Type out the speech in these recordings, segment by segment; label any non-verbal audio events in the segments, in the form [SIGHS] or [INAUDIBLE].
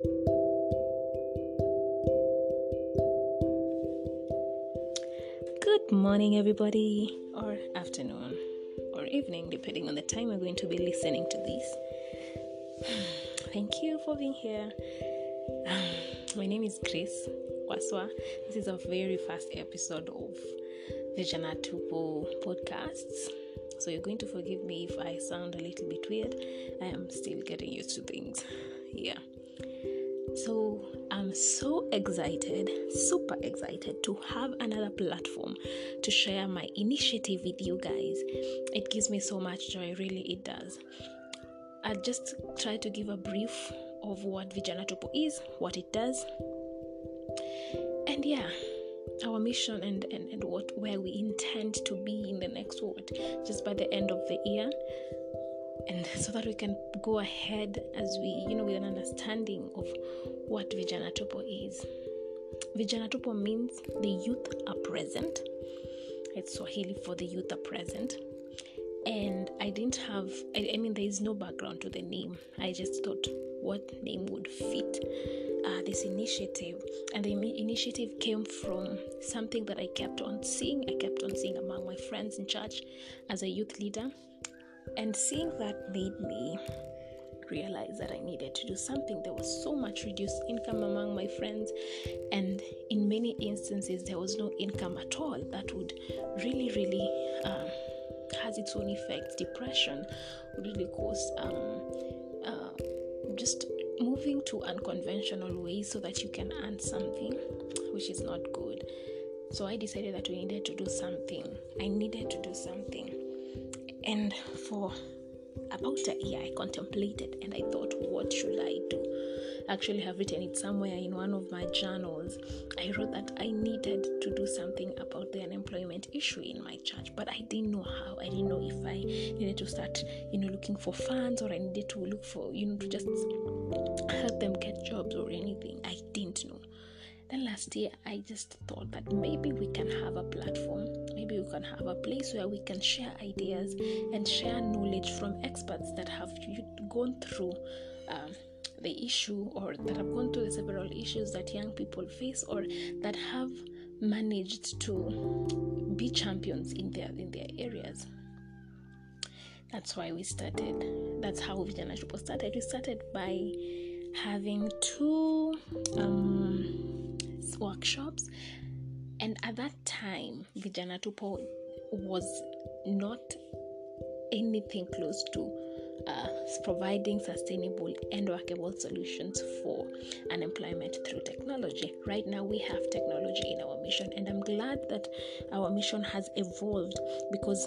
Good morning, everybody, or afternoon, or evening, depending on the time you're going to be listening to this. [SIGHS] Thank you for being here. [SIGHS] My name is Grace Waswa. This is a very first episode of the Vijana Tupo podcasts. So you're going to forgive me if I sound a little bit weird. I am still getting used to things. Yeah. So I'm so excited, super excited to have another platform to share my initiative with you guys. It gives me so much joy, really, it does. I'll just try to give a brief of what Vijana Tupo is, what it does, and yeah, our mission and, and, and what where we intend to be in the next world just by the end of the year and so that we can go ahead as we you know with an understanding of what Vijana Tupo is. Vijana Tupo means the youth are present. It's Swahili for the youth are present. And I didn't have, I, I mean, there is no background to the name. I just thought what name would fit uh, this initiative. And the initiative came from something that I kept on seeing. I kept on seeing among my friends in church as a youth leader. And seeing that made me realize that I needed to do something. There was so much reduced income among my friends, and in many instances, there was no income at all. That would really, really um, has its own effects. Depression would really cause um, uh, just moving to unconventional ways so that you can earn something, which is not good. So I decided that we needed to do something. I needed to do something. And for about a year, I contemplated and I thought, what should I do? I actually have written it somewhere in one of my journals. I wrote that I needed to do something about the unemployment issue in my church, but I didn't know how. I didn't know if I needed to start, you know, looking for funds or I needed to look for, you know, to just help them get jobs or anything. I didn't know. Then last year, I just thought that maybe we can have a platform, maybe we can have a place where we can share ideas and share knowledge from experts that have gone through um, the issue or that have gone through the several issues that young people face or that have managed to be champions in their in their areas. That's why we started. That's how Vijana Tupo started. We started by having two um, workshops and at that time vijana tupo was not anything close to uh, providing sustainable and workable solutions for unemployment through technology. Right now, we have technology in our mission, and I'm glad that our mission has evolved because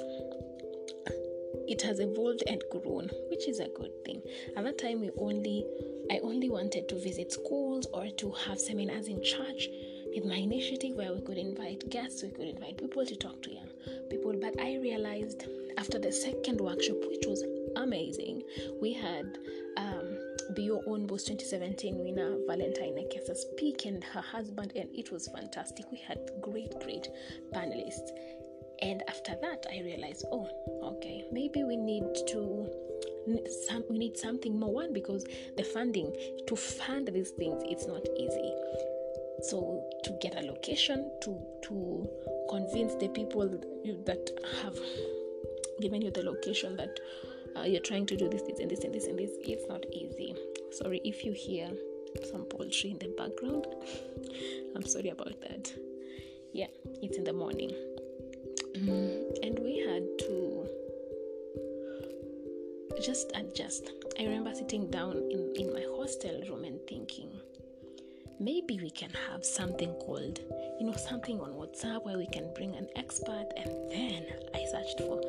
it has evolved and grown, which is a good thing. At that time, we only I only wanted to visit schools or to have seminars in church with my initiative where we could invite guests, we could invite people to talk to young people. But I realized after the second workshop, which was amazing, we had um, Be Your Own Boss 2017 winner Valentine Ekesa speak and her husband, and it was fantastic. We had great, great panelists. And after that, I realized, oh, okay, maybe we need to some, we need something more one because the funding to fund these things it's not easy so to get a location to to convince the people that have given you the location that uh, you're trying to do this, this and this and this and this it's not easy. Sorry if you hear some poultry in the background. [LAUGHS] I'm sorry about that. Yeah it's in the morning. Mm, and we had to just adjust. I remember sitting down in, in my hostel room and thinking maybe we can have something called you know something on whatsapp where we can bring an expert and then i searched for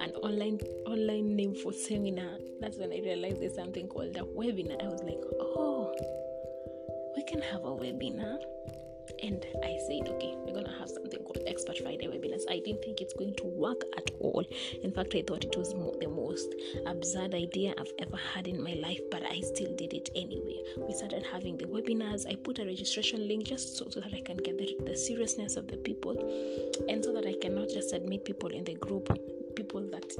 an online online name for seminar. That's when i realized there's something called a webinar. I was like oh we can have a webinar and I said, okay, we're gonna have something called Expert Friday webinars. I didn't think it's going to work at all. In fact, I thought it was the most absurd idea I've ever had in my life, but I still did it anyway. We started having the webinars. I put a registration link just so, so that I can get the, the seriousness of the people, and so that I cannot just admit people in the group, people that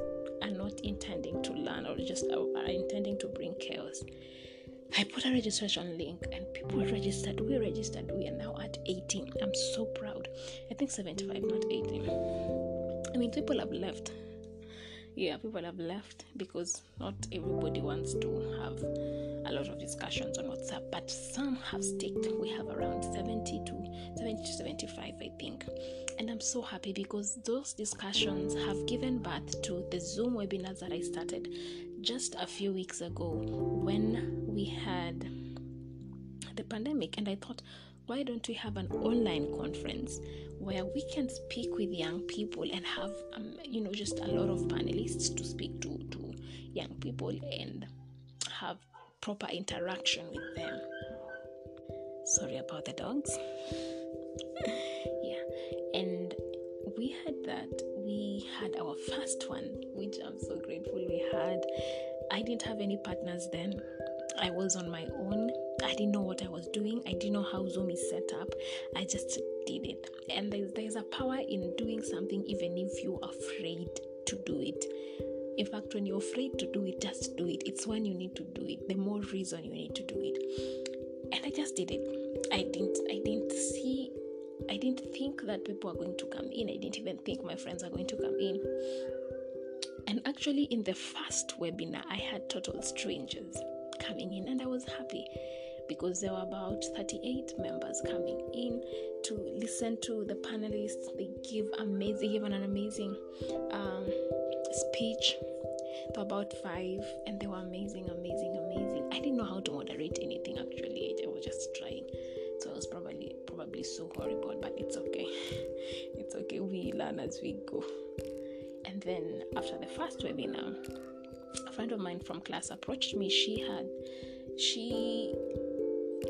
are not intending to learn or just are, are intending to bring chaos. I put a registration link and people registered. We registered. We are now at 18. I'm so proud. I think 75, not 18. I mean, people have left. Yeah, people have left because not everybody wants to have a lot of discussions on WhatsApp, but some have sticked. We have around 70 to 70 to 75, I think. And I'm so happy because those discussions have given birth to the Zoom webinars that I started just a few weeks ago when we had the pandemic. And I thought, why don't we have an online conference where we can speak with young people and have, um, you know, just a lot of panelists to speak to, to young people and have proper interaction with them. Sorry about the dogs. [LAUGHS] yeah, and we had that. We had our first one, which I'm so grateful we had. I didn't have any partners then. I was on my own. I didn't know what I was doing. I didn't know how Zoom is set up. I just did it. And there's, there's a power in doing something even if you're afraid to do it. In fact, when you're afraid to do it, just do it. It's when you need to do it. The more reason you need to do it. And I just did it. I didn't I didn't see I didn't think that people are going to come in. I didn't even think my friends are going to come in. And actually, in the first webinar, I had total strangers coming in, and I was happy because there were about 38 members coming in to listen to the panelists. They give amazing, gave an amazing um, speech. There were about five, and they were amazing, amazing, probably so horrible, but it's okay. [LAUGHS] It's okay. We learn as we go. And then after the first webinar, a friend of mine from class approached me. She had she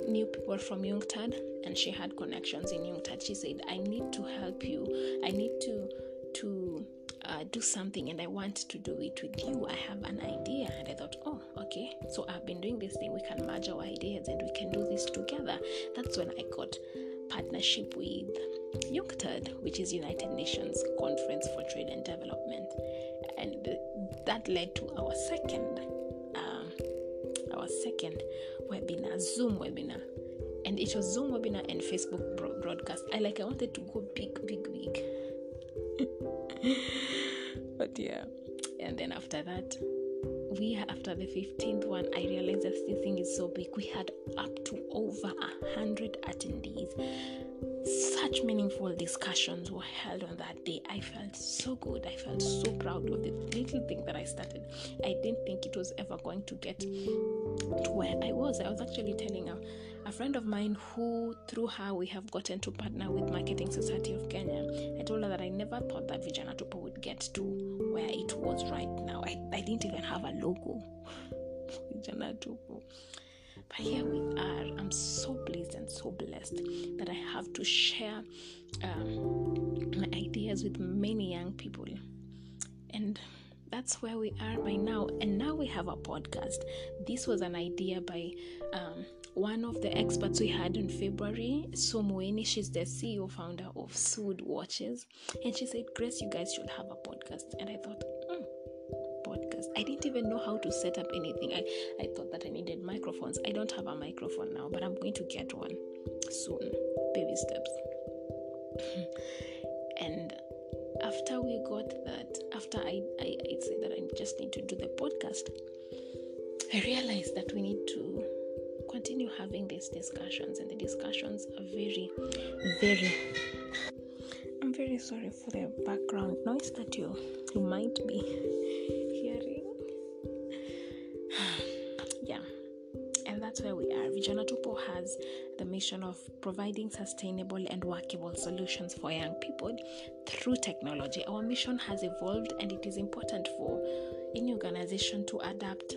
knew people from UNCTAD and she had connections in UNCTAD. She said, I need to help you. I need to to uh, do something and I want to do it with you. I have an idea. And I thought, oh, okay. So I've been doing this thing. We can merge our ideas and we can do this together. That's when I got partnership with UNCTAD, which is United Nations Conference for Trade and Development. And that led to our second um, our second webinar, Zoom webinar. And it was Zoom webinar and Facebook broadcast. I like I wanted to go big, big, big. [LAUGHS] but yeah. And then after that, we after the 15th one i realized that this thing is so big. We had up to over a hundred attendees such meaningful discussions were held on that day. I felt so good. I felt so proud of the little thing that i started. I didn't think it was ever going to get to where i was. I was actually telling a, a friend of mine who through her we have gotten to partner with marketing society of kenya. I told her that i never thought that vijana tupo would get to where it was right now. I, I didn't even have a logo. [LAUGHS] Vijana tupo but here we are. I'm so pleased and so blessed that I have to share um, my ideas with many young people. And that's where we are by now. And now we have a podcast. This was an idea by um, one of the experts we had in February, Somueni. She's the CEO founder of Sood Watches. And she said, Grace, you guys should have a podcast. And I thought, I didn't even know how to set up anything. I, I thought that I needed microphones. I don't have a microphone now, but I'm going to get one soon. Baby steps. [LAUGHS] and after we got that, after I, I, I said that I just need to do the podcast, I realized that we need to continue having these discussions, and the discussions are very, very. I'm very sorry for the background noise that you you might be [SIGHS] that's where we are. Vijana Tupo has the mission of providing sustainable and workable solutions for young people through technology. Our mission has evolved, and it is important for any organization to adapt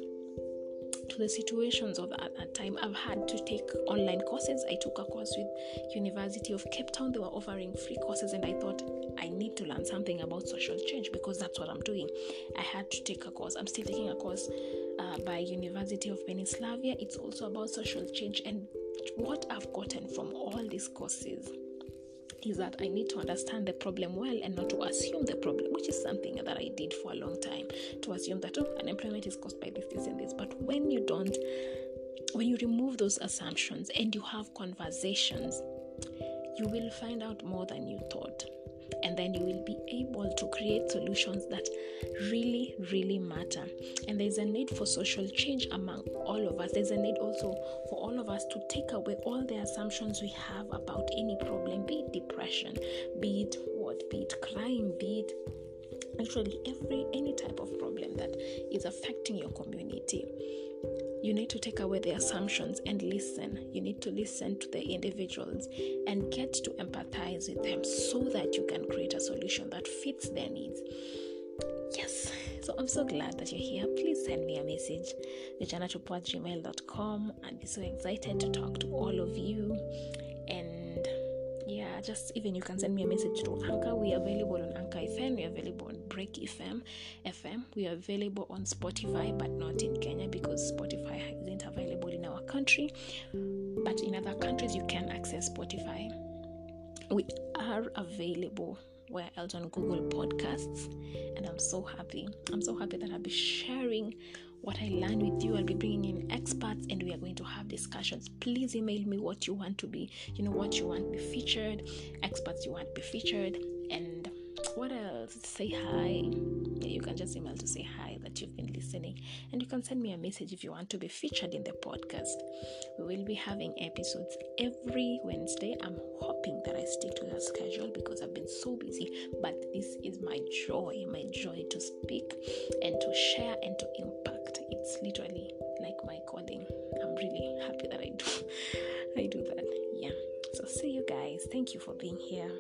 to the situations of at that time. I've had to take online courses. I took a course with University of Cape Town. They were offering free courses, and I thought I need to learn something about social change because that's what I'm doing. I had to take a course. I'm still taking a course uh, by University of Pennsylvania. It's also about social change and what I've gotten from all these courses is that I need to understand the problem well and not to assume the problem, which is something that I did for a long time. To assume that oh, unemployment is caused by this, this, and this. But when you don't when you remove those assumptions and you have conversations, you will find out more than you thought. And then you will be able to create solutions that really, really matter. And there's a need for social change among all of us. There's a need also for all of us to take away all the assumptions we have about any problem, be it depression, be it what, be it crime, be it actually every any type of problem that is affecting your community you need to take away the assumptions and listen. You need to listen to the individuals and get to empathize with them so that you can create a solution that fits their needs. Yes, so I'm so glad that you're here. Please send me a message, gmail.com I'd be so excited to talk to all of you. Just even you can send me a message to Anchor. We are available on Anchor FM, we are available on Break FM. FM. We are available on Spotify, but not in Kenya because Spotify isn't available in our country. But in other countries, you can access Spotify. We are available where else on Google Podcasts, and I'm so happy. I'm so happy that I'll be sharing what I learned with you. I'll be bringing in experts and we are going to have discussions. Please email me what you want to be, you know, what you want to be featured, experts you want to be featured, and what else? Say hi. Yeah, you can just email to say hi that you've been listening, and you can send me a message if you want to be featured in the podcast. We will be having episodes every Wednesday. I'm hoping that I stick to that schedule because I've been so busy, but this is my joy, my joy to speak and to share being here.